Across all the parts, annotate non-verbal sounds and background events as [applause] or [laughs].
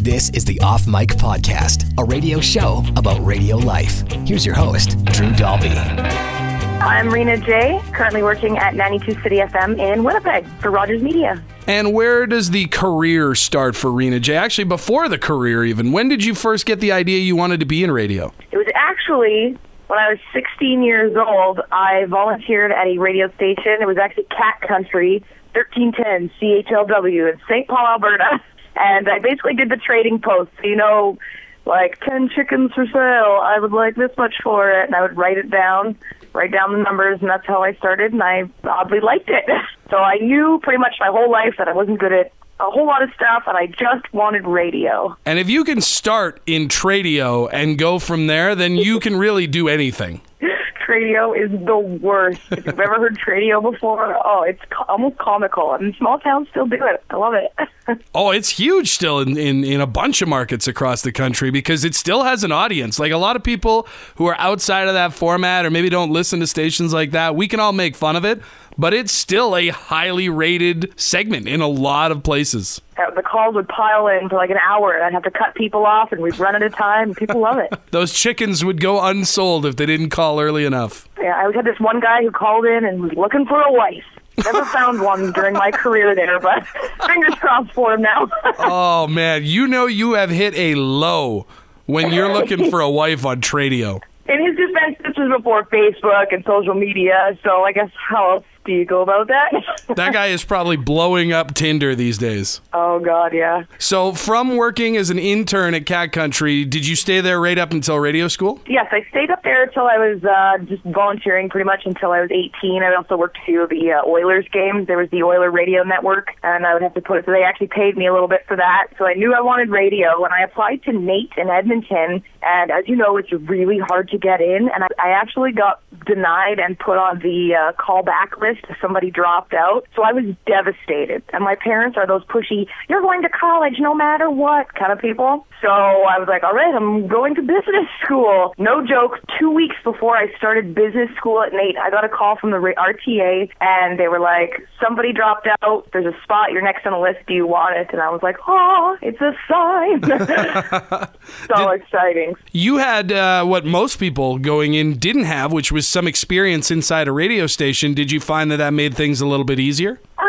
This is the Off Mic Podcast, a radio show about radio life. Here's your host, Drew Dalby. I'm Rena Jae, currently working at 92 CITI FM in Winnipeg for Rogers Media. And where does the career start for Rena Jae? Actually, before the career, even. When did you first get the idea you wanted to be in radio? It was actually when I was 16 years old. I volunteered at a radio station. It was actually Cat Country, 1310 CHLW in St. Paul, Alberta. [laughs] And I basically did the trading post. So, you know, like 10 chickens for sale. I would like this much for it. And I would write it down, write down the numbers, and that's how I started. And I oddly liked it. [laughs] So I knew pretty much my whole life that I wasn't good at a whole lot of stuff, and I just wanted radio. And if you can start in Tradio and go from there, then you can really do anything. [laughs] Tradio is the worst. If you've ever heard Tradio before, oh, it's almost comical. And small towns still do it. I love it. [laughs] Oh, it's huge still in, in, in a bunch of markets across the country because it still has an audience. Like a lot of people who are outside of that format or maybe don't listen to stations like that, we can all make fun of it, but it's still a highly rated segment in a lot of places. Uh, the calls would pile in for like an hour, and I'd have to cut people off, and we'd run out of time. And people love it. [laughs] Those chickens would go unsold if they didn't call early enough. Yeah, I had this one guy who called in and was looking for a wife. Never found one during my career there, but [laughs] fingers crossed for him now. [laughs] Oh man, you know you have hit a low when you're looking for a wife on Tradio. In his defense, this was before Facebook and social media, so I guess how else do you go about that? [laughs] That guy is probably blowing up Tinder these days. oh God, yeah. So, from working as an intern at Cat Country, did you stay there right up until radio school? Yes, I stayed up there until I was uh, just volunteering pretty much until I was 18. I also worked a few of the uh, Oilers games. There was the Oiler Radio Network, and I would have to put it, so they actually paid me a little bit for that. So I knew I wanted radio, and I applied to NAIT in Edmonton. And as you know, it's really hard to get in, and I, I actually got denied and put on the uh, callback list if somebody dropped out. So I was devastated. And my parents are those pushy, you're going to college no matter what kind of people. So I was like, all right, I'm going to business school. No joke, two weeks before I started business school at NAIT, I got a call from the RTA and they were like, somebody dropped out. There's a spot. You're next on the list. Do you want it? And I was like, oh, it's a sign. [laughs] [laughs] so exciting. You had uh, what most people going in didn't have, which was some experience inside a radio station. Did you find that that made things a little bit easier? Uh,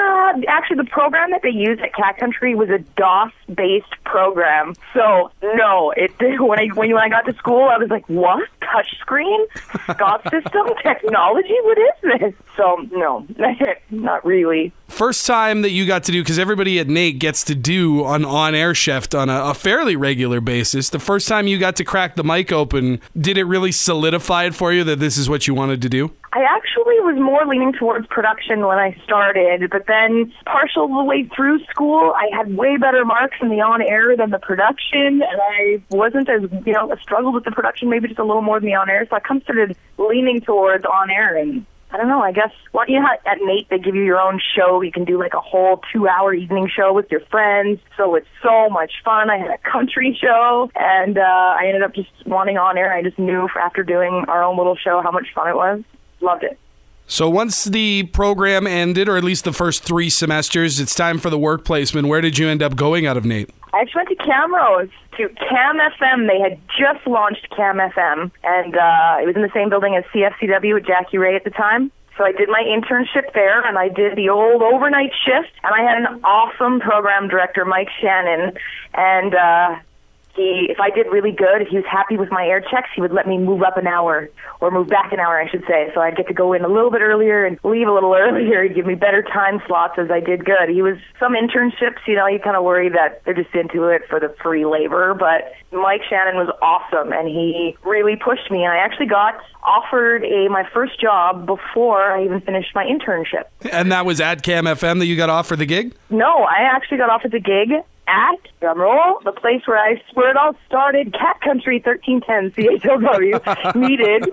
actually, the program that they used at Cat Country was a DOS-based program. So no, it [laughs] when I when I got to school, I was like, "What? Touchscreen? Scott [laughs] system? Technology? What is this?" So no, [laughs] not really. First time that you got to do, because everybody at NAIT gets to do an on air shift on a, a fairly regular basis. The first time you got to crack the mic open, did it really solidify it for you that this is what you wanted to do? I actually was more leaning towards production when I started, but then partial the way through school, I had way better marks in the on air than the production, and I wasn't as, you know, struggled with the production, maybe just a little more than the on air, so I kind of started leaning towards on air and I don't know. I guess what you know, at NAIT they give you your own show. You can do like a whole two-hour evening show with your friends. So it's so much fun. I had a country [laughs] show, and uh, I ended up just wanting on air. I just knew after doing our own little show how much fun it was. Loved it. So once the program ended, or at least the first three semesters, it's time for the work placement. Where did you end up going out of NAIT? I actually went to Camrose to Cam FM. They had just launched Cam FM, and uh, it was in the same building as CFCW with Jackie Ray at the time. So I did my internship there, and I did the old overnight shift. And I had an awesome program director, Mike Shannon, and uh, he, if I did really good, if he was happy with my air checks, he would let me move up an hour or move back an hour, I should say. So I'd get to go in a little bit earlier and leave a little [laughs] earlier. He'd give me better time slots as I did good. He was some internships, you know, you kind of worry that they're just into it for the free labor, but Mike Shannon was awesome and he really pushed me. And I actually got offered a my first job before I even finished my internship. And that was at Cam FM that you got offered the gig? No, I actually got offered the gig at drumroll, the place where I where it all started, Cat Country 1310 CHLW [laughs] needed.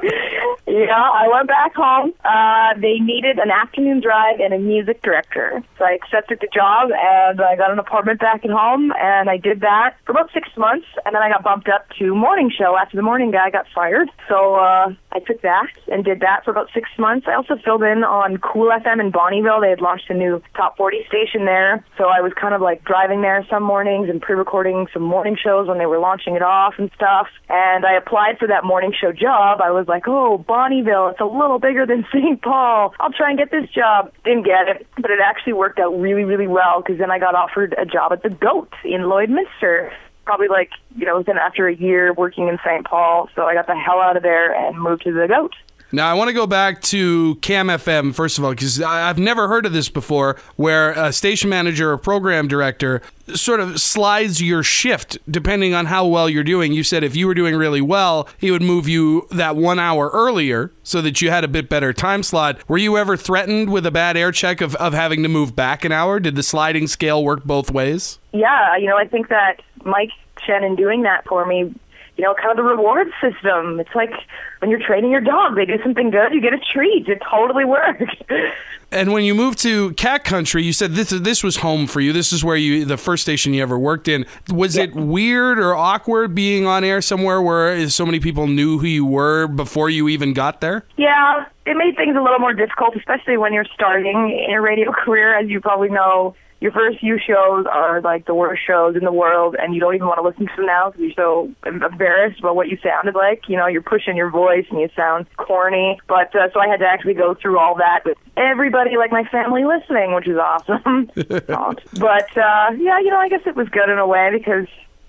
Yeah, I went back home. Uh, they needed an afternoon drive and a music director, so I accepted the job and I got an apartment back at home and I did that for about six months and then I got bumped up to morning show after the morning guy got fired. So uh, I took that and did that for about six months. I also filled in on Cool FM in Bonnyville. They had launched a new top 40 station there. So I was kind of like driving there some mornings and pre-recording some morning shows when they were launching it off and stuff. And I applied for that morning show job. I was like, oh, Bonnyville, it's a little bigger than [laughs] St. Paul. I'll try and get this job. Didn't get it, but it actually worked out really, really well because then I got offered a job at the Goat in Lloydminster probably like you know within after a year working in St. Paul. So I got the hell out of there and moved to the Goat. Now, I want to go back to Cam FM, first of all, because I've never heard of this before, where a station manager or program director sort of slides your shift depending on how well you're doing. You said if you were doing really well, he would move you that one hour earlier so that you had a bit better time slot. Were you ever threatened with a bad air check of, of having to move back an hour? Did the sliding scale work both ways? Yeah, you know, I think that Mike Shannon doing that for me you know, kind of the reward system. It's like when you're training your dog, they do something good, you get a treat. It totally works. And when you moved to Cat Country, you said this this was home for you. This is where you the first station you ever worked in. Was it weird or awkward being on air somewhere where so many people knew who you were before you even got there? Yeah, it made things a little more difficult, especially when you're starting in a radio [laughs] career, as you probably know your first few shows are like the worst shows in the world, and you don't even want to listen to them now because you're so embarrassed about what you sounded like. You know, you're pushing your voice and you sound corny. But uh, so I had to actually go through all that with everybody, like my family, listening, which is awesome. [laughs] but uh, yeah, you know, I guess it was good in a way because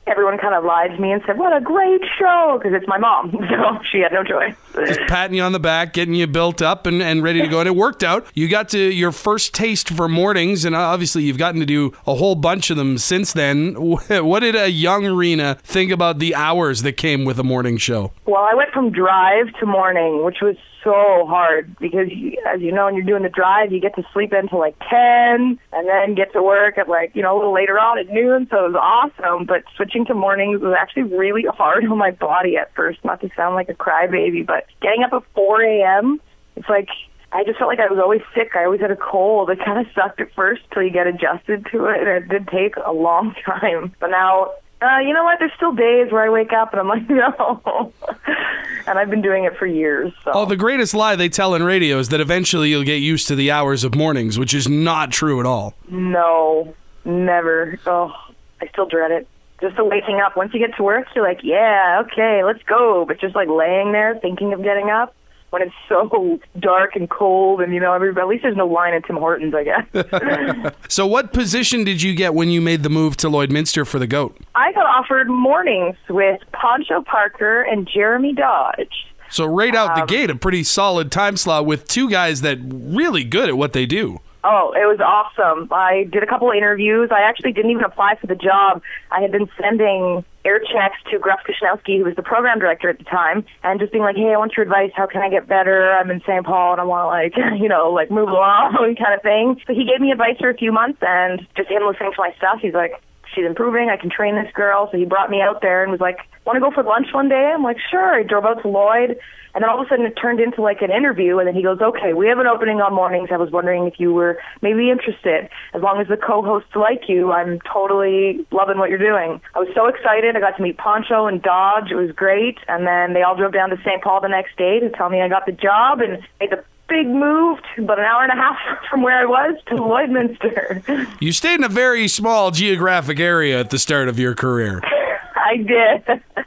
everyone kind of lied to me and said, "What a great show!" because it's my mom, [laughs] so she had no choice. Just patting you on the back, getting you built up and, and ready to go, and it worked out. You got to your first taste for mornings, and obviously you've gotten to do a whole bunch of them since then. [laughs] What did a young Rena think about the hours that came with a morning show? Well, I went from drive to morning, which was so hard because, you, as you know, when you're doing the drive, you get to sleep until like 10 and then get to work at like, you know, a little later on at noon. So it was awesome. But switching to mornings was actually really hard [laughs] on my body at first, not to sound like a crybaby, but getting up at 4 a.m., it's like I just felt like I was always sick. I always had a cold. It kind of sucked at first till you get adjusted to it, and it did take a long [laughs] time. But now uh, you know what? There's still days where I wake up and I'm like, [laughs] no. and I've been doing it for years. So. Oh, the greatest lie they tell in radio is that eventually you'll get used to the hours of mornings, which is not true at all. No, never. Oh, I still dread it. Just the waking up. Once you get to work, you're like, yeah, okay, let's go. But just like laying there thinking of getting up, when it's so dark and cold and you know everybody, at least there's no line at Tim Hortons I guess. [laughs] [laughs] so what position did you get when you made the move to Lloydminster for the goat? I got offered mornings with Poncho Parker and Jeremy Dodge. So right out um, the gate, a pretty solid time slot with two guys that really good at what they do. Oh, it was awesome. I did a couple of interviews. I actually didn't even apply for the job. I had been sending air checks to Gruff Kishnowski, who was the program director at the time, and just being like, hey, I want your advice. How can I get better? I'm in St. Paul and I want to, like, [laughs] you know, like move along [laughs] kind of thing. So he gave me advice for a few months, and just him listening to my stuff, he's like, she's improving. I can train this girl. So he brought me out there and was like, want to go for lunch one day? I'm like, sure. I drove out to Lloyd. And then all of a sudden it turned into like an interview. And then he goes, okay, we have an opening on mornings. I was wondering if you were maybe interested. As long as the co-hosts like you, I'm totally loving what you're doing. I was so excited. I got to meet Poncho and Dodge. It was great. And then they all drove down to St. Paul the next day to tell me I got the job and made the big move to about an hour and a half [laughs] from where I was to Lloydminster. [laughs] You stayed in a very small geographic area at the start of your career. I did. [laughs]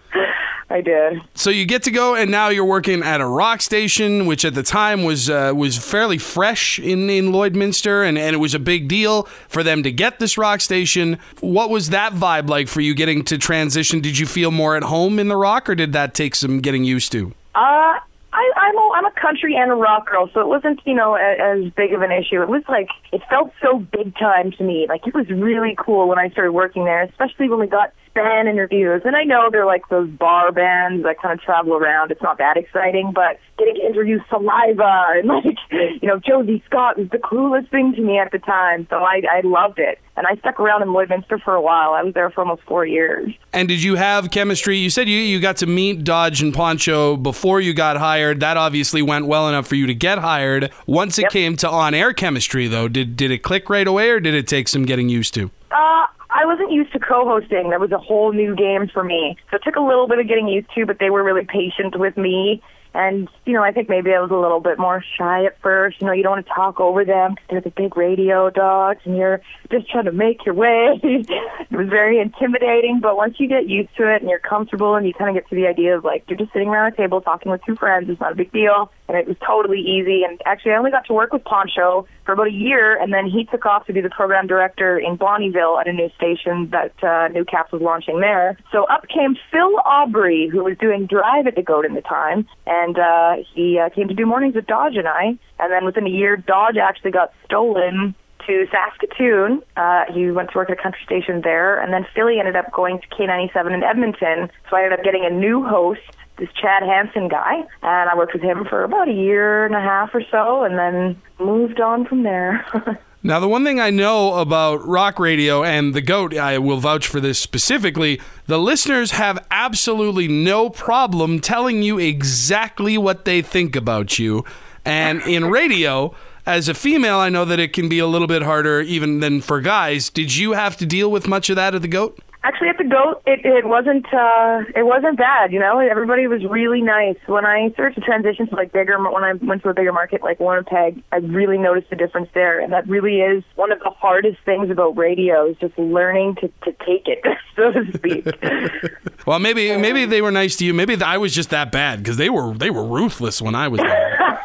I did. So you get to go, and now you're working at a rock station, which at the time was uh, was fairly fresh in in Lloydminster, and and it was a big deal for them to get this rock station. What was that vibe like for you getting to transition? Did you feel more at home in the rock, or did that take some getting used to? Uh, I, I'm a, I'm a country and a rock girl, so it wasn't you know as, as big of an issue. It was like it felt so big time to me. Like it was really cool when I started working there, especially when we got band interviews. And I know they're like those bar bands that kind of travel around. It's not that exciting, but getting to interview Saliva and [laughs] like, you know, Josie Scott was the coolest thing to me at the time. So I, I loved it. And I stuck around in Lloydminster for a while. I was there for almost four years. And did you have chemistry? You said you, you got to meet Dodge and Poncho before you got hired. That obviously went well enough for you to get hired. Once it yep. came to on air chemistry, though, did, did it click right away or did it take some getting used to? Wasn't used to co-hosting. That was a whole new game for me. So it took a little bit of getting used to, but they were really patient with me And, you know, I think maybe I was a little bit more shy at first. You know, you don't want to talk over them because they're the big radio dogs and you're just trying to make your way. [laughs] it was very intimidating, but once you get used to it and you're comfortable and you kind of get to the idea of like, you're just sitting around a table talking with two friends, it's not a big deal. And it was totally easy. And actually, I only got to work with Poncho for about a year, and then he took off to be the program director in Bonnyville at a new station that uh, Newcaps was launching there. So up came Phil Aubrey, who was doing Drive at the Goat in the time, and uh, he uh, came to do mornings with Dodge and I. And then within a year, Dodge actually got stolen to Saskatoon. Uh, he went to work at a country station there, and then Philly ended up going to K97 in Edmonton. So I ended up getting a new host this Chad Hansen guy, and I worked with him for about a year and a half or so, and then moved on from there. [laughs] Now, the one thing I know about rock radio and the GOAT, I will vouch for this specifically, the listeners have absolutely no problem telling you exactly what they think about you. And in radio, as a female, I know that it can be a little bit harder even than for guys. Did you have to deal with much of that at the GOAT? Actually, at the goat, it it wasn't uh, it wasn't bad. You know, everybody was really nice. When I started to transition to like bigger, when I went to a bigger market like Winnipeg, I really noticed the difference there, and that really is one of the hardest things about radio is just learning to to take it, [laughs] so to speak. [laughs] well, maybe maybe they were nice to you. Maybe I was just that bad because they were they were ruthless when I was there.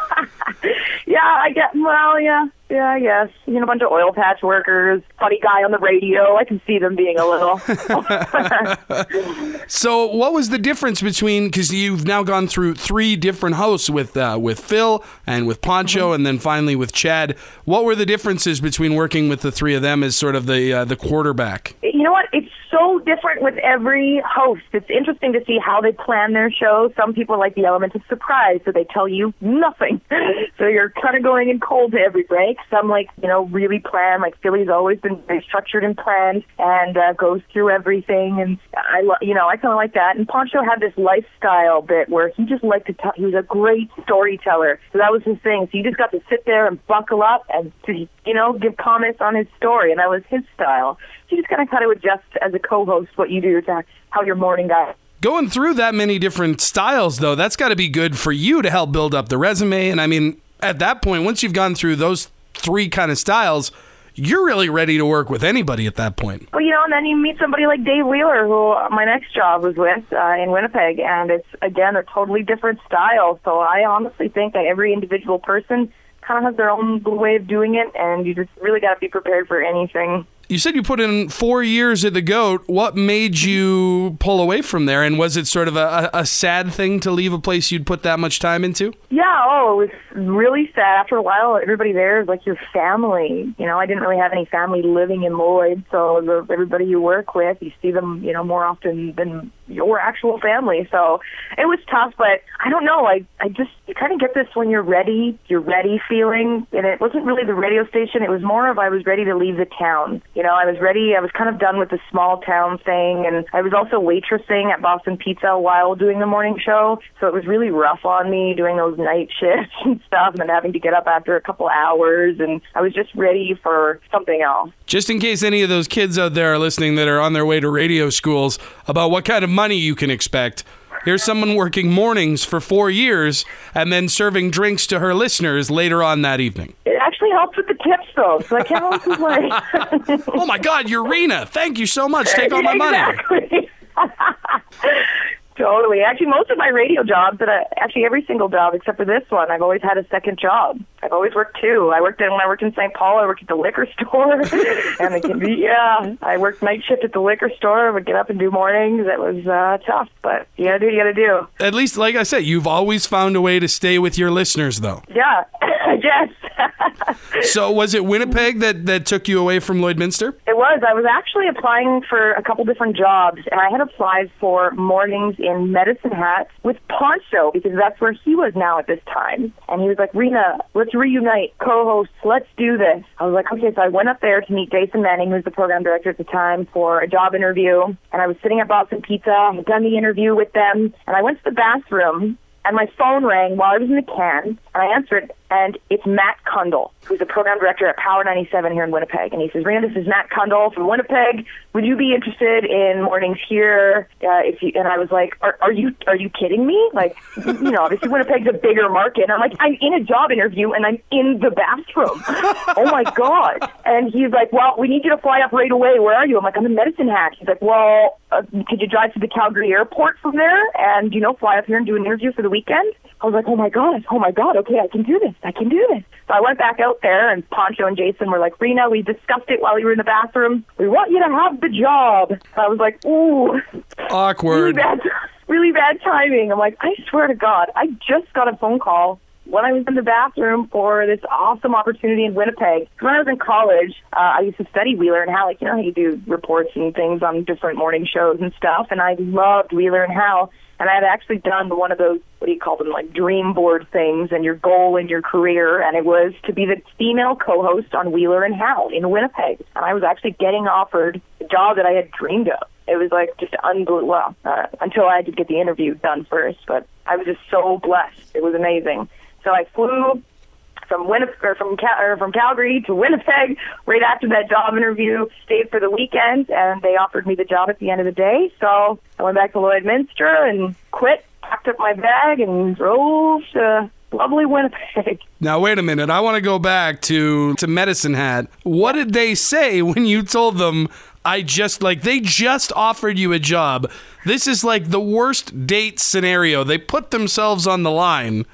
[laughs] yeah, I get. Well, yeah, yeah, I guess. You know, a bunch of oil patch workers, funny guy on the radio. I can see them being a little. [laughs] [laughs] so, what was the difference between? Because you've now gone through three different hosts with uh, with Phil and with Poncho, mm-hmm. and then finally with Chad. What were the differences between working with the three of them as sort of the uh, the quarterback? You know what? It's so different with every host. It's interesting to see how they plan their show. Some people like the element of surprise, so they tell you nothing. [laughs] so you're kind of going in cold to every break. Some like, you know, really plan. Like Philly's always been very structured and planned and uh, goes through everything. And I, lo- you know, I kind of like that. And Poncho had this lifestyle bit where he just liked to tell. He was a great storyteller. So that was his thing. So you just got to sit there and buckle up and to, you know, give comments on his story. And that was his style. So you just kind of kind of adjust as a co-host what you do to how your morning goes going through that many different styles though that's got to be good for you to help build up the resume and i mean at that point once you've gone through those three kind of styles you're really ready to work with anybody at that point. Well, you know, and then you meet somebody like Dave Wheeler, who my next job was with uh, in Winnipeg, and it's again a totally different style. So I honestly think that every individual person kind of has their own way of doing it, and you just really got to be prepared for anything you said you put in four years at the goat. What made you pull away from there? And was it sort of a, a, sad thing to leave a place you'd put that much time into? Yeah oh it was really sad. After a while everybody there is like your family you know i didn't really have any family living in lloyd so the, everybody you work with you see them you know more often than your actual family. So it was tough but i don't know i i just you kind of get this when you're ready you're ready feeling and it wasn't really the radio station it was more of i was ready to leave the town you know, I was ready. I was kind of done with the small town thing, and I was also waitressing at Boston Pizza while doing the morning show. So it was really rough on me doing those night [laughs] shifts and stuff, and then having to get up after a couple hours. And I was just ready for something else. Just in case any of those kids out there are listening that are on their way to radio schools about what kind of money you can expect. Here's someone working mornings for four years and then serving drinks to her listeners later on that evening. It actually helps with the tips, though, so I can't always complain. [laughs] oh my God, Urena! Thank you so much. Take all my money. [laughs] Totally. Actually, most of my radio jobs, that I, actually every single job except for this one, I've always had a second job. I've always worked two. I worked in when I worked in St. Paul. I worked at the liquor [laughs] store, and it can be yeah. I worked night shift at the liquor store. I would get up and do mornings. It was uh, tough, but you gotta do what you gotta do. At least, like I said, you've always found a way to stay with your listeners, though. Yeah. [coughs] yes. So was it Winnipeg that, that took you away from Lloydminster? It was. I was actually applying for a couple different jobs, and I had applied for mornings in Medicine Hat with Poncho because that's where he was now at this time. And he was like, Rena, let's reunite co-hosts. Let's do this. I was like, okay. So I went up there to meet Jason Manning, who was the program director at the time, for a job interview. And I was sitting at Boston Pizza. I had done the interview with them, and I went to the bathroom and my phone rang while I was in the can, and I answered, and it's Matt Cundill, who's the program director at Power 97 here in Winnipeg. And he says, Rena, this is Matt Cundill from Winnipeg. Would you be interested in mornings here? Uh, if you, and I was like, are, are you are you kidding me? Like, you know, obviously Winnipeg's a bigger market. And I'm like, I'm in a job interview and I'm in the bathroom. [laughs] oh my god! And he's like, well, we need you to fly up right away. Where are you? I'm like, I'm in Medicine Hat. He's like, well, uh, could you drive to the Calgary airport from there and you know fly up here and do an interview for the weekend? I was like, oh my god, oh my god, okay, I can do this, I can do this. So I went back out there, and Poncho and Jason were like, Rena, we discussed it while you were in the bathroom. We want you to have the job. I was like, ooh, really Awkward. bad, really bad timing. I'm like, I swear to God, I just got a phone call when I was in the bathroom for this awesome opportunity in Winnipeg. When I was in college, uh, I used to study Wheeler and Hal, like you know how you do reports and things on different morning shows and stuff, and I loved Wheeler and Hal. And I had actually done one of those, what do you call them, like dream board things and your goal in your career. And it was to be the female co-host on Wheeler and Hal in Winnipeg. And I was actually getting offered the job that I had dreamed of. It was like just unbelievable. Well, uh, until I had to get the interview done first, but I was just so blessed. It was amazing. So I flew from Winnipeg, or from Cal- or from Calgary to Winnipeg right after that job interview. Stayed for the weekend, and they offered me the job at the end of the day. So I went back to Lloydminster and quit, packed up my bag, and drove to lovely Winnipeg. [laughs] Now wait a minute. I want to go back to to Medicine Hat. What did they say [laughs] when you told them I just like they just offered you a job? This is like the worst date scenario. They put themselves on the line.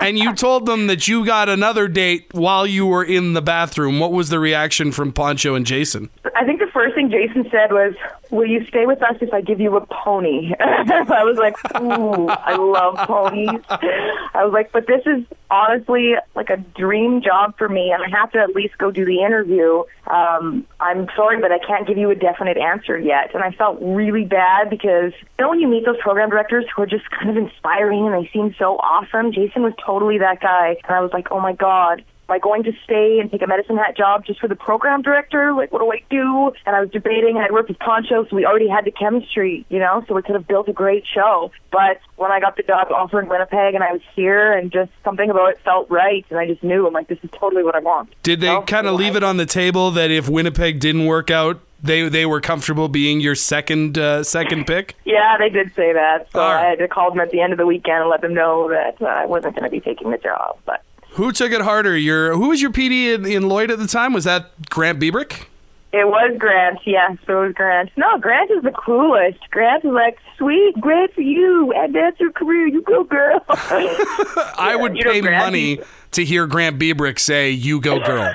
And you told them that you got another date while you were in the bathroom. What was the reaction from Poncho and Jason? I think the first thing Jason said was, "Will you stay with us if I give you a pony?" [laughs] I was like, "Ooh, I love ponies." I was like, "But this is honestly like a dream job for me, and I have to at least go do the interview." Um, I'm sorry, but I can't give you a definite answer yet. And I felt really bad because you know when you meet those program directors who are just kind of inspiring and they seem so awesome. Jason was totally that guy, and I was like, "Oh my god." Am I going to stay and take a medicine hat job just for the program director? Like, what do I do? And I was debating, and I worked with Poncho, so we already had the chemistry, you know, so we could have built a great show. But when I got the job offer in Winnipeg and I was here, and just something about it felt right, and I just knew, I'm like, this is totally what I want. Did they So, kind of leave I- it on the table that if Winnipeg didn't work out, they they were comfortable being your second uh, second pick? Yeah, they did say that. So right. I had to call them at the end of the weekend and let them know that uh, I wasn't going to be taking the job. But Who took it harder? Your who was your PD in, in Lloyd at the time? Was that Grant Biebrick? It was Grant, yes, it was Grant. No, Grant is the coolest. Grant is like, sweet, great for you, and that's your career. You go, girl. [laughs] [laughs] I would you know pay money to hear Grant Biebrick say, "You go, girl."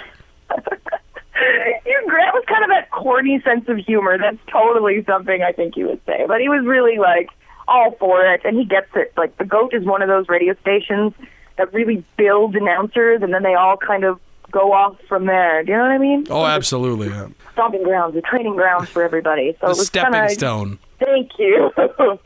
[laughs] you, Grant was kind of that corny sense of humor. That's totally something I think he would say. But he was really like all for it, and he gets it. Like the Goat is one of those radio stations that really builds announcers, and then they all kind of go off from there. Do you know what I mean? Oh, absolutely. Yeah. Stomping grounds, the training grounds for everybody. So The it was stepping kinda, stone. Thank you. [laughs]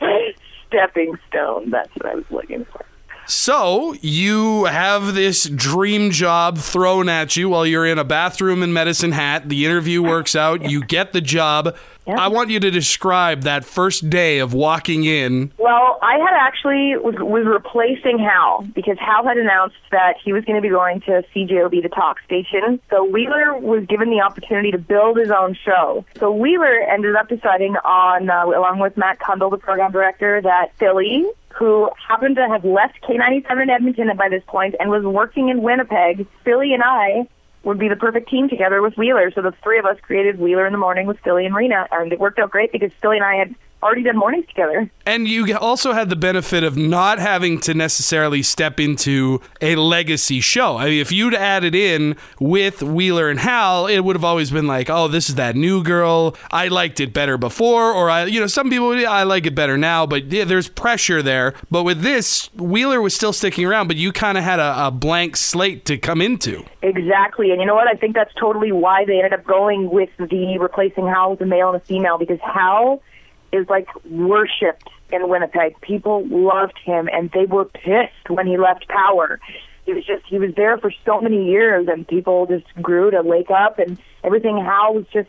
Stepping stone. That's what I was looking for. So you have this dream job thrown at you while you're in a bathroom in Medicine Hat. The interview works out. You get the job. Yeah. I want you to describe that first day of walking in. Well, I had actually was, was replacing Hal because Hal had announced that he was going to be going to CJOB, the talk station. So Wheeler was given the opportunity to build his own show. So Wheeler ended up deciding on, uh, along with Matt Cundill, the program director, that Philly, who happened to have left K97 in Edmonton by this point and was working in Winnipeg, Philly and I would be the perfect team together with Wheeler. So the three of us created Wheeler in the morning with Philly and Rena, and it worked out great because Philly and I had already done mornings together. And you also had the benefit of not having to necessarily step into a legacy show. I mean, if you'd added in with Wheeler and Hal, it would have always been like, oh, this is that new girl. I liked it better before. Or, I, you know, some people, would, I like it better now. But yeah, there's pressure there. But with this, Wheeler was still sticking around, but you kind of had a, a blank slate to come into. Exactly. And you know what? I think that's totally why they ended up going with the replacing Hal with a male and a female because Hal is like worshipped in Winnipeg. People loved him and they were pissed when he left power. He was just he was there for so many years and people just grew to wake up and everything Hal was just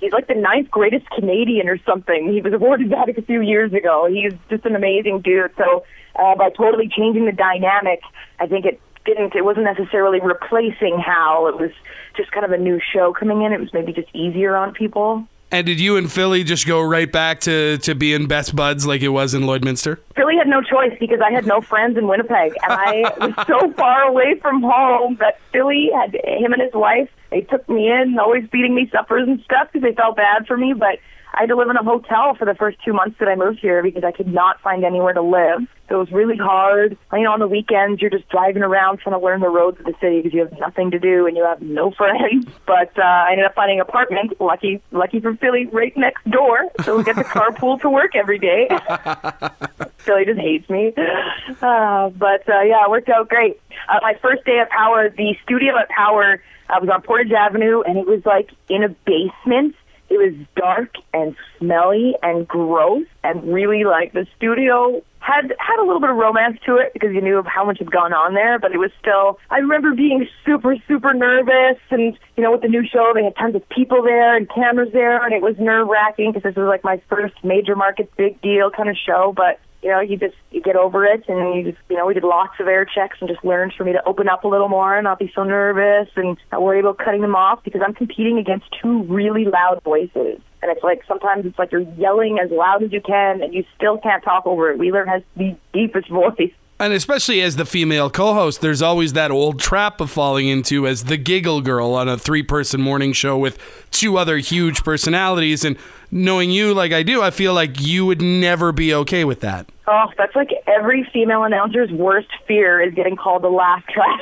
he's like the ninth greatest Canadian or something. He was awarded that a few years ago. He's just an amazing dude. So uh, by totally changing the dynamic, I think it didn't. It wasn't necessarily replacing Hal. It was just kind of a new show coming in. It was maybe just easier on people. And did you and Philly just go right back to, to being best buds like it was in Lloydminster? Philly had no choice because I had no friends in Winnipeg, and I [laughs] was so far away from home that Philly had him and his wife. They took me in, always feeding me suppers and stuff because they felt bad for me, but I had to live in a hotel for the first two months that I moved here because I could not find anywhere to live. So it was really hard. You know, on the weekends, you're just driving around trying to learn the roads of the city because you have nothing to do and you have no friends. [laughs] But uh, I ended up finding an apartment, lucky, lucky for Philly, right next door. So we get to carpool to work every day. [laughs] Philly just hates me. [sighs] Uh, but uh, yeah, it worked out great. Uh, my first day at Power, the studio at Power I was on Portage Avenue, and it was like in a basement it was dark and smelly and gross and really like the studio had had a little bit of romance to it because you knew of how much had gone on there, but it was still I remember being super, super nervous and you know, with the new show they had tons of people there and cameras there and it was nerve wracking because this was like my first major market big deal kind of show, but you know, you just you get over it, and you just you know we did lots of air checks and just learned for me to open up a little more and not be so nervous and not worry about cutting them off because I'm competing against two really loud voices. And it's like sometimes it's like you're yelling as loud as you can and you still can't talk over it. Wheeler has the deepest voice. And especially as the female co host, there's always that old trap of falling into as the giggle girl on a three person morning show with two other huge personalities. And knowing you like I do, I feel like you would never be okay with that. Oh, that's like every female announcer's worst fear is getting called the laugh track.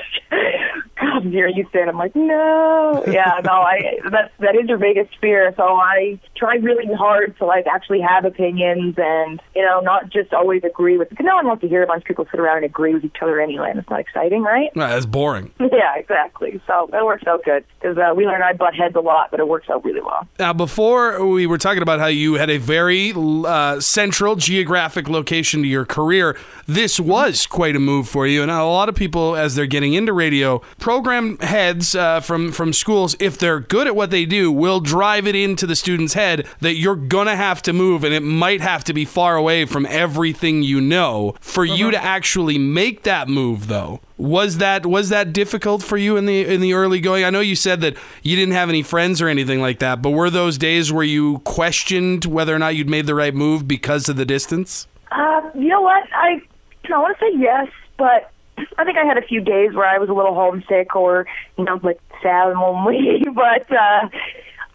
God, here you say. I'm like, no. Yeah, no, I that that is your biggest fear. So I try really hard to like actually have opinions and you know not just always agree with. Because no one wants to hear a bunch of people sit around and agree with each other anyway, and it's not exciting, right? No, that's boring. [laughs] yeah, exactly. So it works out good because uh, we learn I butt heads a lot, but it works out really well. Now, before we were talking about how you had a very uh, central geographic location to your career, this was quite a move for you. And a lot of people, as they're getting into radio, program heads uh, from from schools, if they're good at what they do, will drive it into the student's head that you're gonna have to move, and it might have to be far away from everything you know for uh-huh. you to actually make that move, though. Was that was that difficult for you in the in the early going? I know you said that you didn't have any friends or anything like that, but were those days where you questioned whether or not you'd made the right move because of the distance? Uh, you know what? I I want to say yes, but I think I had a few days where I was a little homesick or you know like sad and lonely. [laughs] but uh,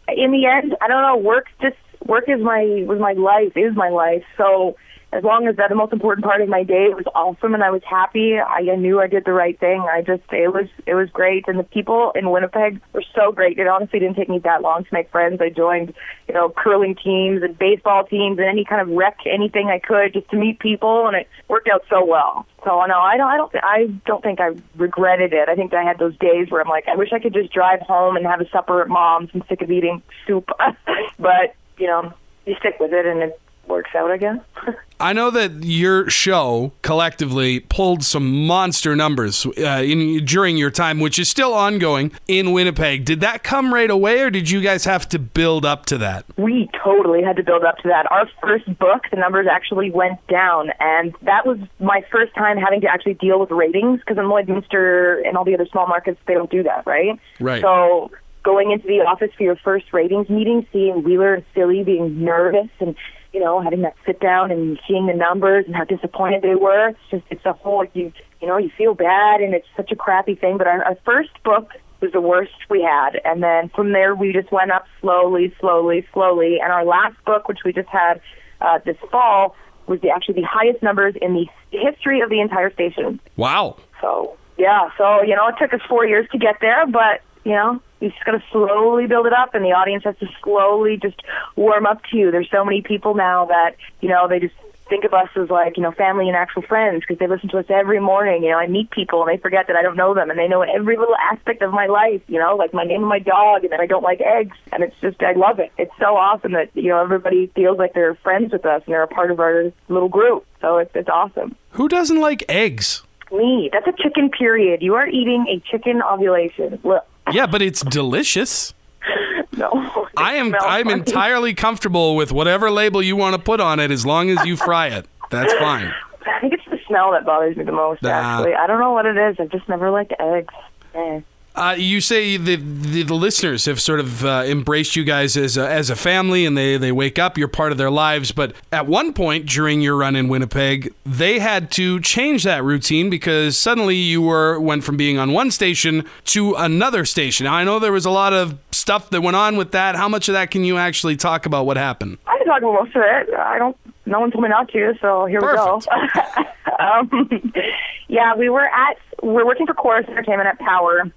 in the end, I don't know. Work just work is my was my life is my life. So as long as that the most important part of my day it was awesome and I was happy. I, I knew I did the right thing. I just it was it was great and the people in Winnipeg were so great. It honestly didn't take me that long to make friends. I joined, you know, curling teams and baseball teams and any kind of rec anything I could just to meet people and it worked out so well. So no, I don't I don't I don't think I regretted it. I think I had those days where I'm like I wish I could just drive home and have a supper at mom's. I'm sick of eating soup. [laughs] but, you know, you stick with it and it works out, I guess. [laughs] I know that your show collectively pulled some monster numbers uh, in during your time, which is still ongoing in Winnipeg. Did that come right away, or did you guys have to build up to that? We totally had to build up to that. Our first book, the numbers actually went down, and that was my first time having to actually deal with ratings because in Lloydminster and all the other small markets, they don't do that, right? Right. So going into the office for your first ratings meeting, seeing Wheeler and Philly being nervous and you know, having that sit down and seeing the numbers and how disappointed they were. It's just, it's a whole, you, you know, you feel bad and it's such a crappy thing. But our, our first book was the worst we had. And then from there, we just went up slowly, slowly, slowly. And our last book, which we just had uh, this fall, was the, actually the highest numbers in the history of the entire station. Wow. So, yeah. So, you know, it took us four years to get there, but, you know, you just got to slowly build it up, and the audience has to slowly just warm up to you. There's so many people now that you know they just think of us as like you know family and actual friends because they listen to us every morning. You know, I meet people and they forget that I don't know them, and they know every little aspect of my life. You know, like my name of my dog, and that I don't like eggs, and it's just I love it. It's so awesome that you know everybody feels like they're friends with us and they're a part of our little group. So it's it's awesome. Who doesn't like eggs? Me. That's a chicken period. You are eating a chicken ovulation. Look. Yeah, but it's delicious. [laughs] No. I am I'm funny. entirely comfortable with whatever label you want to put on it as long as you fry it. That's fine. I think it's the smell that bothers me the most. Ah. Actually, I don't know what it is. I've just never liked eggs. Eh. Uh, you say the, the the listeners have sort of uh, embraced you guys as a, as a family, and they they wake up. You're part of their lives. But at one point during your run in Winnipeg, they had to change that routine because suddenly you were went from being on one station to another station. Now, I know there was a lot of stuff that went on with that. How much of that can you actually talk about? What happened? I can talk about most of it. I don't. No one told me not to, so here Perfect. we go. [laughs] um, [laughs] yeah, we were at. We're working for Corus Entertainment at Power,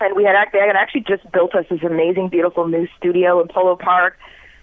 and we had they had actually just built us this amazing, beautiful new studio in Polo Park.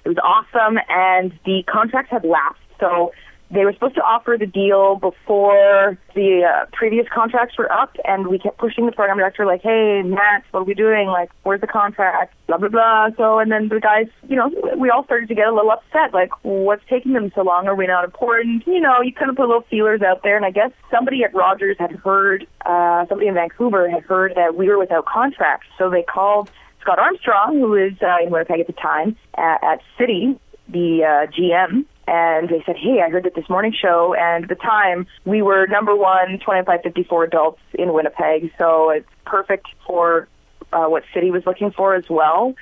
It was awesome, and the contracts had lapsed, so they were supposed to offer the deal before the uh, previous contracts were up, and we kept pushing the program director, like, "Hey, Matt, what are we doing? Like, where's the contract? Blah blah blah." So, and then the guys, you know, we all started to get a little upset, like, "What's taking them so long? Are we not important?" You know, you kind of put little feelers out there, and I guess somebody at Rogers had heard, uh, somebody in Vancouver had heard that we were without contracts, so they called Scott Armstrong, who is uh, in Winnipeg at the time, at, at CITI, the uh, GM, and they said, "Hey, I heard that this morning show, and at the time we were number one 25 54 adults in Winnipeg, so it's perfect for uh, what CITI was looking for as well."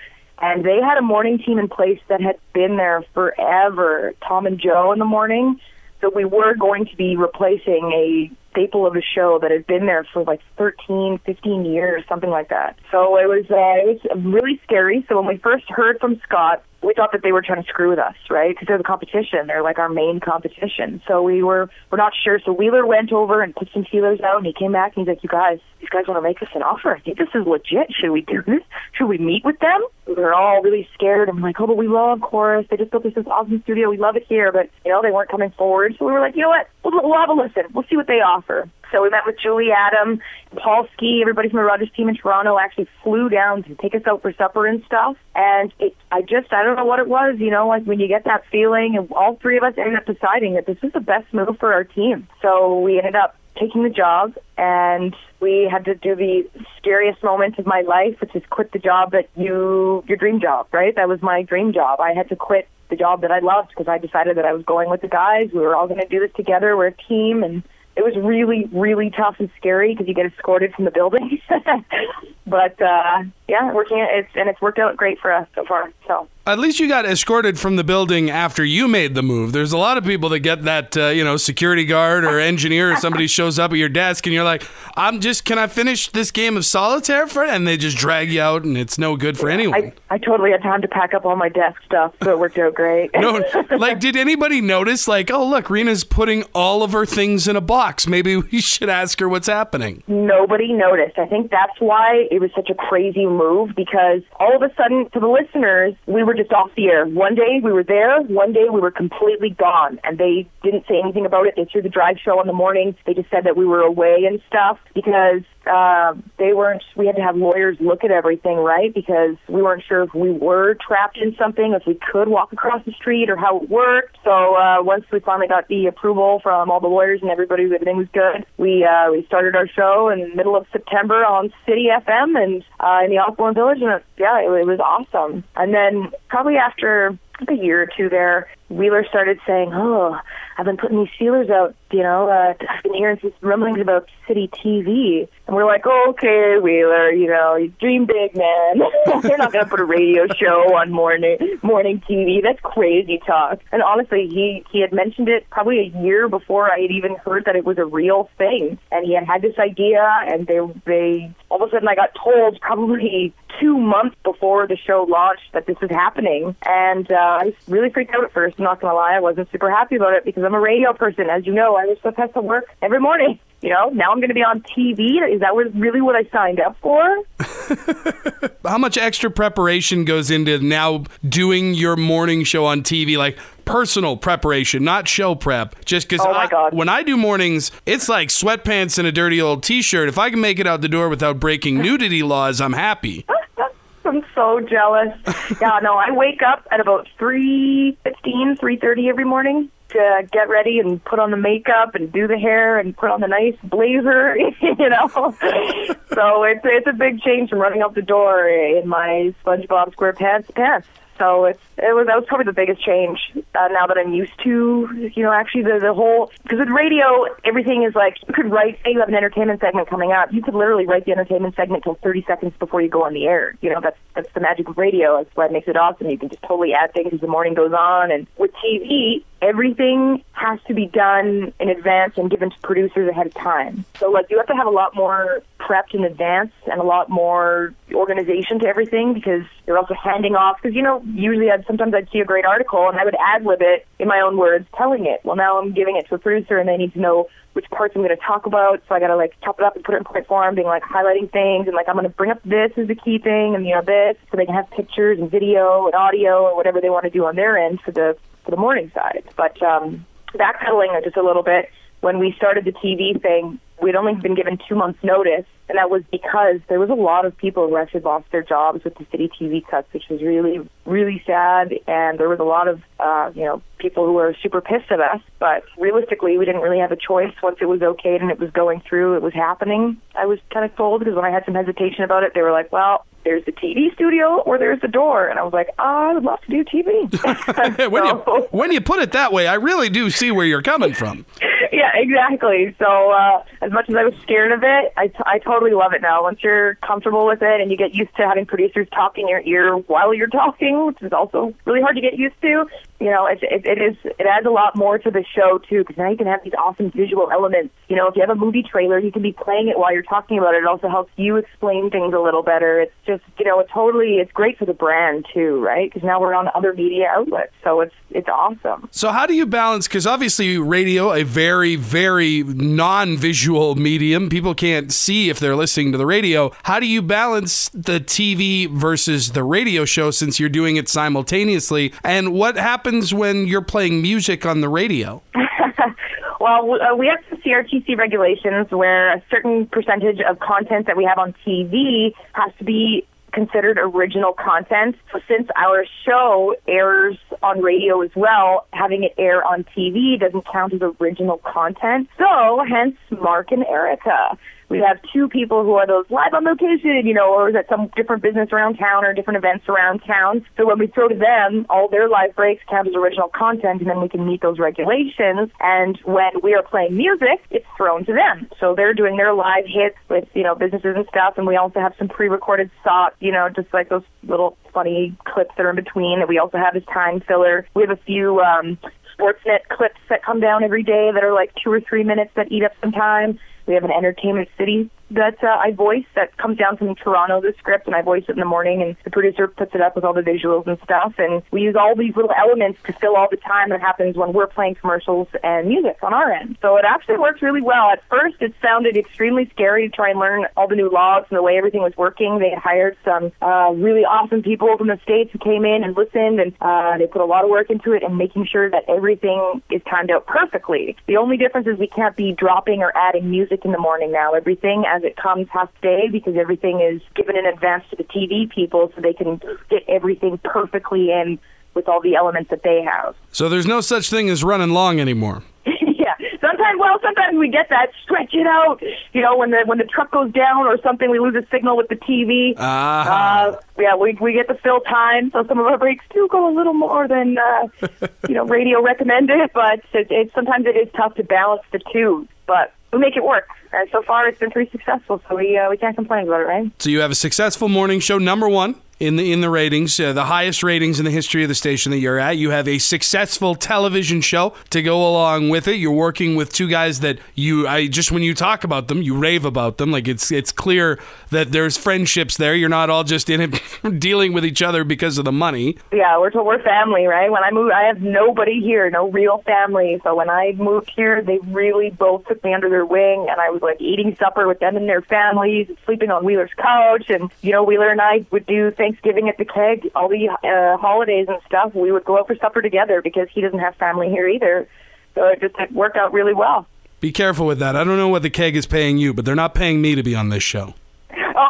And they had a morning team in place that had been there forever, Tom and Joe in the morning. So we were going to be replacing a staple of the show that had been there for like 13, 15 years, something like that. So it was uh, it was really scary. So when we first heard from Scott, we thought that they were trying to screw with us, right? Because they're the competition. They're like our main competition. So we were we're not sure. So Wheeler went over and put some feelers out, and he came back and he's like, "You guys, these guys want to make us an offer. I think this is legit. Should we do this? Should we meet with them?" We were all really scared. I'm like, "Oh, but we love Corus. They just built this, this awesome studio. We love it here." But you know, they weren't coming forward. So we were like, "You know what? We'll, we'll have a listen. We'll see what they offer." So we met with Julie Adam, Paul Ski, everybody from the Rogers team in Toronto actually flew down to take us out for supper and stuff. And it, I just, I don't know what it was, you know, like when you get that feeling, and all three of us ended up deciding that this is the best move for our team. So we ended up taking the job, and we had to do the scariest moment of my life, which is quit the job that you, your dream job, right? That was my dream job. I had to quit the job that I loved because I decided that I was going with the guys. We were all going to do this together. We're a team, and it was really, really tough and scary because you get escorted from the building. [laughs] but uh, yeah, working it, it's and it's worked out great for us so far. So At least you got escorted from the building after you made the move. There's a lot of people that get that, uh, you know, security guard or engineer or somebody [laughs] shows up at your desk and you're like, I'm just, can I finish this game of solitaire for it? And they just drag you out and it's no good for anyone. I, I totally had time to pack up all my desk stuff, so it worked out great. no, [laughs] like, did anybody notice, like, oh, look, Rena's putting all of her things in a box. Maybe [laughs] we should ask her what's happening. Nobody noticed. I think that's why it was such a crazy move because all of a sudden, to the listeners, we were just off the air. One day we were there, one day we were completely gone, and they didn't say anything about it. They threw the drive show in the morning. They just said that we were away and stuff because uh, they weren't. We had to have lawyers look at everything, right? Because we weren't sure if we were trapped in something, if we could walk across the street, or how it worked. So uh, once we finally got the approval from all the lawyers and everybody, everything was good. We uh, we started our show in the middle of September on CITI FM and uh, in the Osborne Village, and it, yeah, it, it was awesome. And then probably after a year or two there, Wheeler started saying, "Oh, I've been putting these feelers out. You know, uh, I've been hearing some rumblings about City TV." And we're like, "Okay, Wheeler, you know, you dream big, man. [laughs] They're not going to put a radio show on morning morning TV. That's crazy talk." And honestly, he he had mentioned it probably a year before I had even heard that it was a real thing. And he had had this idea, and they they all of a sudden I got told probably two months before the show launched that this was happening, and uh, I really freaked out at first. I'm not gonna lie, I wasn't super happy about it because I'm a radio person, as you know. I was supposed to work every morning. You know, now I'm going to be on TV. Is that what, really what I signed up for? [laughs] How much extra preparation goes into now doing your morning show on TV? Like personal preparation, not show prep. Just because Oh when I do mornings, it's like sweatpants and a dirty old T-shirt. If I can make it out the door without breaking [laughs] nudity laws, I'm happy. [laughs] So jealous. [laughs] yeah, no, I wake up at about three fifteen, three thirty every morning to get ready and put on the makeup and do the hair and put on the nice blazer, [laughs] you know. [laughs] so it's it's a big change from running out the door in my SpongeBob SquarePants pants. So it's it was that was probably the biggest change. Uh, now that I'm used to, you know, actually the the whole because with radio everything is like you could write say you have an entertainment segment coming up, you could literally write the entertainment segment till 30 seconds before you go on the air. You know, that's that's the magic of radio. That's what makes it awesome. You can just totally add things as the morning goes on. And with TV, everything has to be done in advance and given to producers ahead of time. So like you have to have a lot more prepped in advance and a lot more organization to everything because you're also handing off because you know usually I'd sometimes I'd see a great article and I would ad lib it in my own words telling it. Well now I'm giving it to a producer and they need to know which parts I'm going to talk about. So I got to like chop it up and put it in point form, being like highlighting things and like I'm going to bring up this as the key thing and you know this so they can have pictures and video and audio or whatever they want to do on their end for the for the morning side. But um, backpedaling just a little bit, when we started the TV thing, we'd only been given two months' notice, and that was because there was a lot of people who actually lost their jobs with the city TV cuts, which was really, really sad. And there was a lot of, uh, you know, people who were super pissed at us. But realistically, we didn't really have a choice. Once it was okayed and it was going through, it was happening. I was kind of told because when I had some hesitation about it, they were like, "Well, there's the TV studio or there's the door. And I was like, oh, I would love to do TV. [laughs] [laughs] when, so, you, when you put it that way, I really do see where you're coming from. [laughs] yeah, exactly. So uh, as much as I was scared of it, I, t- I totally love it now. Once you're comfortable with it and you get used to having producers talk in your ear while you're talking, which is also really hard to get used to, you know, it, it, it is it adds a lot more to the show too because now you can have these awesome visual elements. You know, if you have a movie trailer, you can be playing it while you're talking about it. It also helps you explain things a little better. It's just you know, it totally it's great for the brand too, right? Because now we're on other media outlets, so it's it's awesome. So how do you balance? Because obviously, radio a very very non-visual medium. People can't see if they're listening to the radio. How do you balance the TV versus the radio show since you're doing it simultaneously? And what happens happens when you're playing music on the radio? [laughs] well, uh, we have some CRTC regulations where a certain percentage of content that we have on TV has to be considered original content. So since our show airs on radio as well, having it air on TV doesn't count as original content. So hence Mark and Erica we have two people who are those live on location, you know, or is at some different business around town or different events around town. So when we throw to them, all their live breaks count as original content, and then we can meet those regulations. And when we are playing music, it's thrown to them. So they're doing their live hits with, you know, businesses and stuff, and we also have some pre-recorded spots, you know, just like those little funny clips that are in between that we also have as time filler. We have a few um, Sportsnet clips that come down every day that are like two or three minutes that eat up some time. We have an Entertainment City that uh, I voice that comes down from Toronto, the script, and I voice it in the morning, and the producer puts it up with all the visuals and stuff. And we use all these little elements to fill all the time that happens when we're playing commercials and music on our end. So it actually works really well. At first, it sounded extremely scary to try and learn all the new logs and the way everything was working. They hired some uh, really awesome people from the States who came in and listened, and uh, they put a lot of work into it and making sure that everything is timed out perfectly. The only difference is we can't be dropping or adding music in the morning now. Everything as it comes to stay because everything is given in advance to the TV people so they can fit everything perfectly in with all the elements that they have. So there's no such thing as running long anymore. [laughs] yeah. Sometimes well, sometimes we get that stretch it out. You know, when the when the truck goes down or something, we lose a signal with the TV. Uh-huh. Uh, yeah, we we get the fill time, so some of our breaks do go a little more than uh, [laughs] you know radio recommended. But it, it sometimes it is tough to balance the two. But we make it work. And so far, it's been pretty successful, so we uh, we can't complain about it, right? So you have a successful morning show, number one in the in the ratings, uh, the highest ratings in the history of the station that you're at. You have a successful television show to go along with it. You're working with two guys that you I just when you talk about them, you rave about them. Like it's it's clear that there's friendships there. You're not all just in it [laughs] dealing with each other because of the money. Yeah, we're we're family, right? When I moved, I have nobody here, no real family. So when I moved here, they really both took me under their wing, and I was like eating supper with them and their families, and sleeping on Wheeler's couch, and you know Wheeler and I would do things Thanksgiving at the Keg, all the uh, holidays and stuff, we would go out for supper together because he doesn't have family here either. So it just it worked out really well. Be careful with that. I don't know what the Keg is paying you, but they're not paying me to be on this show. [laughs] Oh,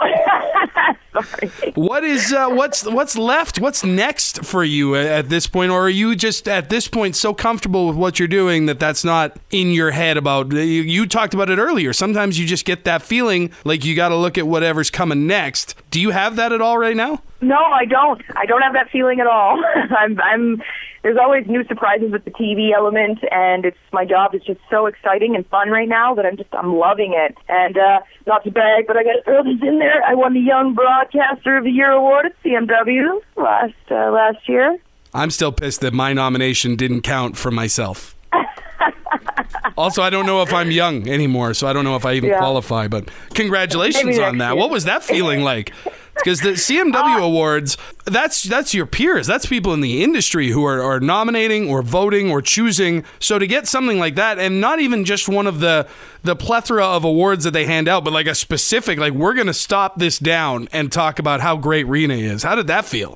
Sorry. What is uh, what's what's left? What's next for you at, at this point, or are you just at this point so comfortable with what you're doing that that's not in your head? About you, you talked about it earlier. Sometimes you just get that feeling like you got to look at whatever's coming next. Do you have that at all right now? No, I don't. I don't have that feeling at all. [laughs] I'm, I'm. There's always new surprises with the TV element, and it's my job is just so exciting and fun right now that I'm just I'm loving it. And uh, not to brag, but I got this in there. I won the Young Broadcaster of the Year award at CMW last uh, last year. I'm still pissed that my nomination didn't count for myself. [laughs] also, I don't know if I'm young anymore, so I don't know if I even Yeah. qualify. But congratulations on that. year. What was that feeling like? [laughs] Because the CMW awards, that's that's your peers. That's people in the industry who are, are nominating or voting or choosing. So to get something like that, and not even just one of the the plethora of awards that they hand out, but like a specific, like we're gonna stop this down and talk about how great Rena is. How did that feel?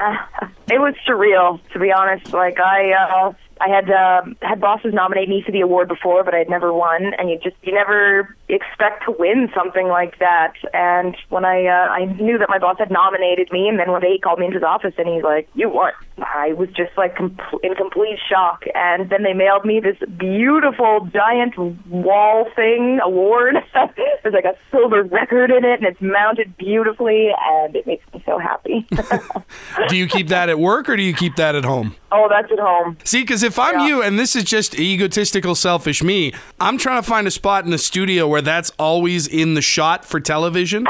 It was surreal, to be honest. Like I, uh, I had uh, had bosses nominate me for the award before, but I'd never won, and you just you never expect to win something like that. And when I uh, I knew that my boss had nominated me, and then one day he called me into his office and he's like, "You won." I was just like com- in complete shock. And then they mailed me this beautiful giant wall thing award. [laughs] There's like a silver record in it, and it's mounted beautifully, and it makes me so happy. [laughs] do you keep that at work or do you keep that at home? oh, that's at home. See, because if I'm Yeah. you, and this is just egotistical, selfish me, I'm trying to find a spot in the studio where that's always in the shot for television.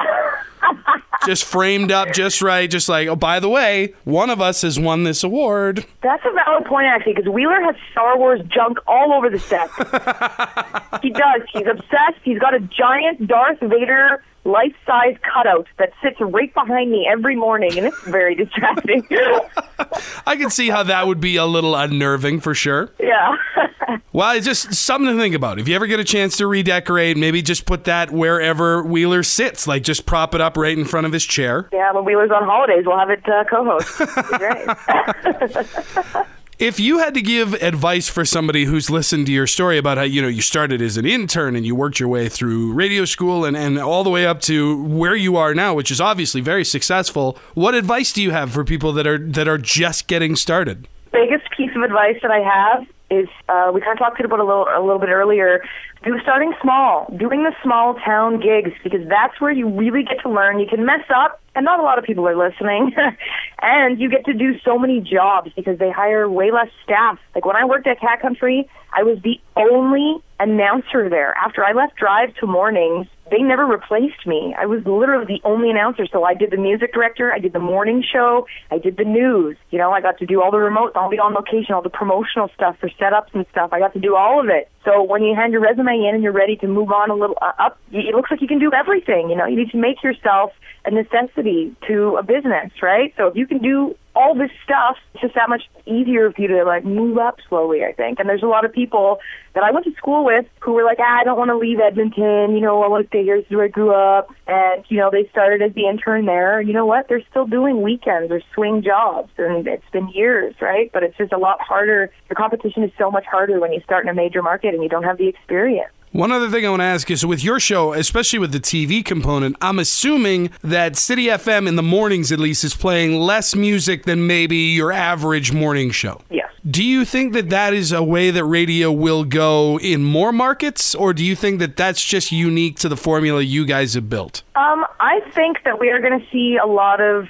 just framed up just right, just like, oh, by the way, one of us has won this award. That's a valid point, actually, because Wheeler has Star Wars junk all over the set. [laughs] he does. He's obsessed. He's got a giant Darth Vader life-size cutout that sits right behind me every morning, and it's very distracting. [laughs] I can see how that would be a little unnerving for sure. yeah. [laughs] Well, it's just something to think about. If you ever get a chance to redecorate, maybe just put that wherever Wheeler sits, like just prop it up right in front of his chair. yeah, when Wheeler's on holidays, we'll have it uh, co-host. It'd be [laughs] great. If you had to give advice for somebody who's listened to your story about how you know you started as an intern and you worked your way through radio school and, and all the way up to where you are now, which is obviously very successful, what advice do you have for people that are that are just getting started? biggest piece of advice that I have is uh, we kind of talked about a little a little bit earlier. Do starting small, doing the small town gigs because that's where you really get to learn. You can mess up, and not a lot of people are listening, [laughs] and you get to do so many jobs because they hire way less staff. Like when I worked at Cat Country, I was the only announcer there. After I left Drive to mornings, they never replaced me. I was literally the only announcer. So I did the music director, I did the morning show, I did the news. You know, I got to do all the remotes, all the on location, all the promotional stuff for setups and stuff. I got to do all of it. So when you hand your resume in and you're ready to move on a little uh, up, it looks like you can do everything. You know, you need to make yourself a necessity to a business, right? So if you can do all this stuff, it's just that much easier for you to like move up slowly, I think. And there's a lot of people that I went to school with who were like, ah, I don't want to leave Edmonton, you know, I want to stay here. This is where I grew up. And, you know, they started as the intern there. You know what? They're still doing weekends or swing jobs. And it's been years, right? But it's just a lot harder. Your competition is so much harder when you start in a major market and you don't have the experience. One other thing I want to ask is with your show, especially with the TV component, I'm assuming that CITI FM in the mornings at least is playing less music than maybe your average morning show. Yes. Do you think that that is a way that radio will go in more markets, or do you think that that's just unique to the formula you guys have built? Um, I think that we are going to see a lot of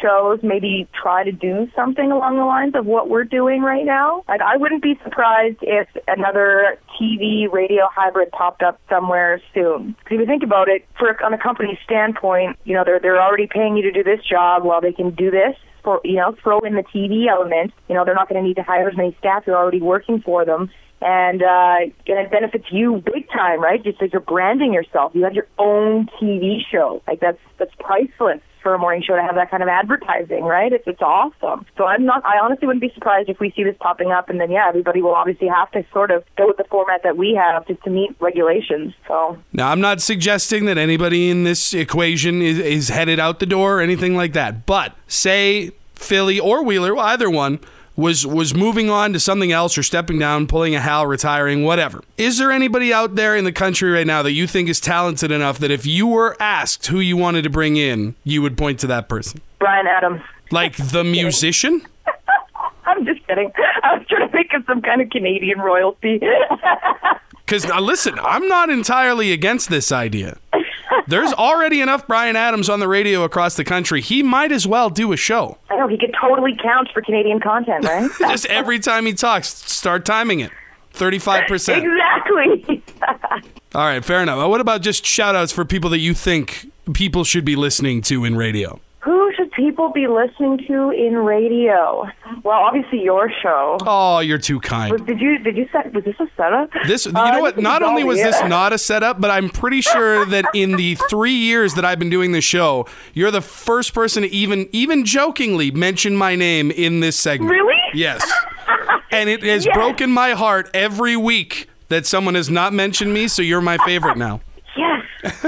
shows maybe try to do something along the lines of what we're doing right now. Like, I wouldn't be surprised if another TV radio hybrid popped up somewhere soon. Because if you think about it, for on a company standpoint, you know they're they're already paying you to do this job while they can do this. For you know, throw in the TV element. You know, they're not going to need to hire as many staff. You're already working for them and uh, and it benefits you big time, right? Just as you're branding yourself, you have your own TV show. Like that's that's priceless for a morning show to have that kind of advertising, right? It's it's awesome. So I'm not. I honestly wouldn't be surprised if we see this popping up, and then yeah, everybody will obviously have to sort of go with the format that we have just to meet regulations. So Now, I'm not suggesting that anybody in this equation is, is headed out the door or anything like that, but say Philly or Wheeler, either one, was was moving on to something else or stepping down, pulling a Hal, retiring, whatever. Is there anybody out there in the country right now that you think is talented enough that if you were asked who you wanted to bring in, you would point to that person? Bryan Adams. Like [laughs] the musician? I'm just kidding. I was trying to think of some kind of Canadian royalty. [laughs] Because uh, listen, I'm not entirely against this idea. There's already enough Bryan Adams on the radio across the country. He might as well do a show. I know he could totally count for Canadian content, right? [laughs] Just every time he talks, start timing it. 35%. exactly. [laughs] All right, fair enough. What about just shout outs for people that you think people should be listening to in radio? People be listening to in radio? Well, obviously your show. Oh, you're too kind. Did you did you set was this a setup? This, you Uh, know what? Not only was this not a setup, but I'm pretty sure that in the three years that I've been doing this show, you're the first person to even, even jokingly mention my name in this segment. Really? Yes. [laughs] And it has Yes. broken my heart every week that someone has not mentioned me. So you're my favorite now.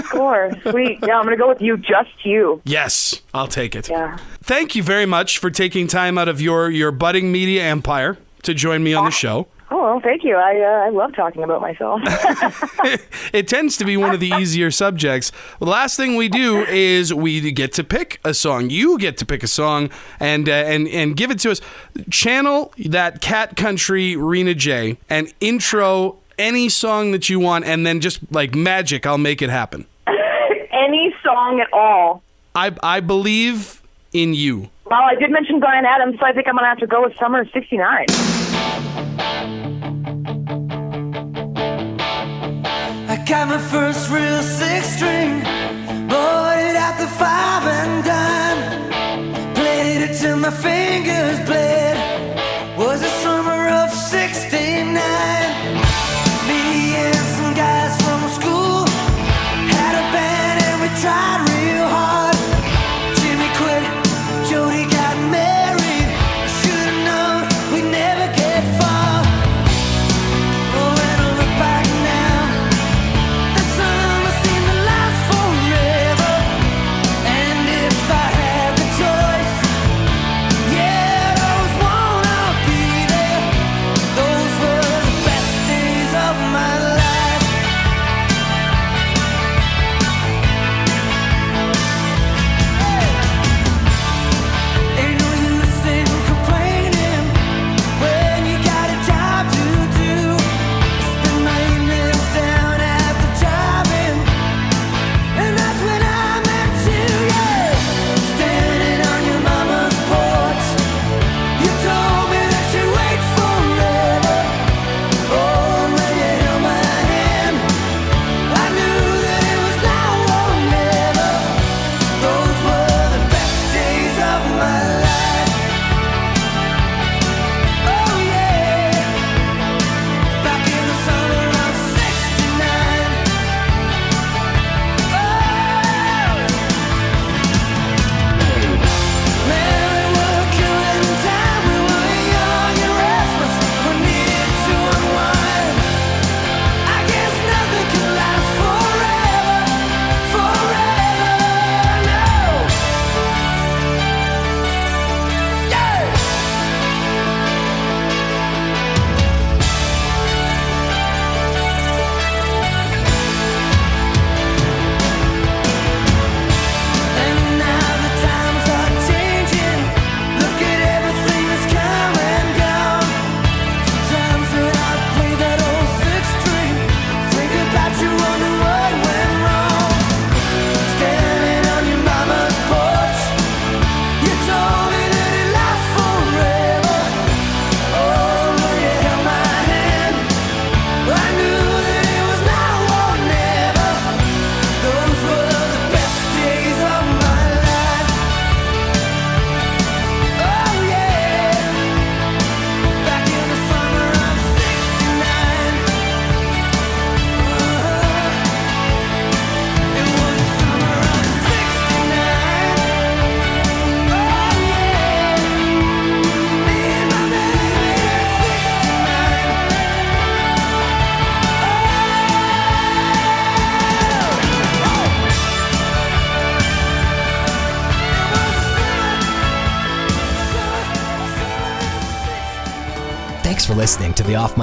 Score. Sweet. Yeah, I'm gonna go with you, just you. Yes, I'll take it. Yeah. Thank you very much for taking time out of your your budding media empire to join me on the show. Oh, well, thank you. I uh, I love talking about myself. [laughs] [laughs] it tends to be one of the easier subjects. The last thing we do is we get to pick a song. You get to pick a song and uh, and and give it to us. Channel that Cat Country Rena Jae and intro any song that you want, and then just like magic, I'll make it happen. [laughs] Any song at all. I I believe in you. Well, I did mention Bryan Adams, so I think I'm gonna have to go with Summer of '69. I got my first real six string, bought it at the five and dime. Played it till my fingers bled. Was it summer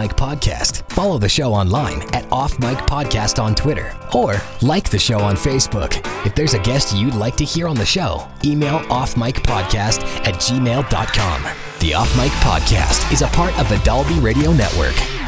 Podcast. Follow the show online at Off Mic Podcast on Twitter or like the show on Facebook. If there's a guest you'd like to hear on the show, email offmicpodcast at gmail.com. The Off Mic Podcast is a part of the Dolby Radio Network.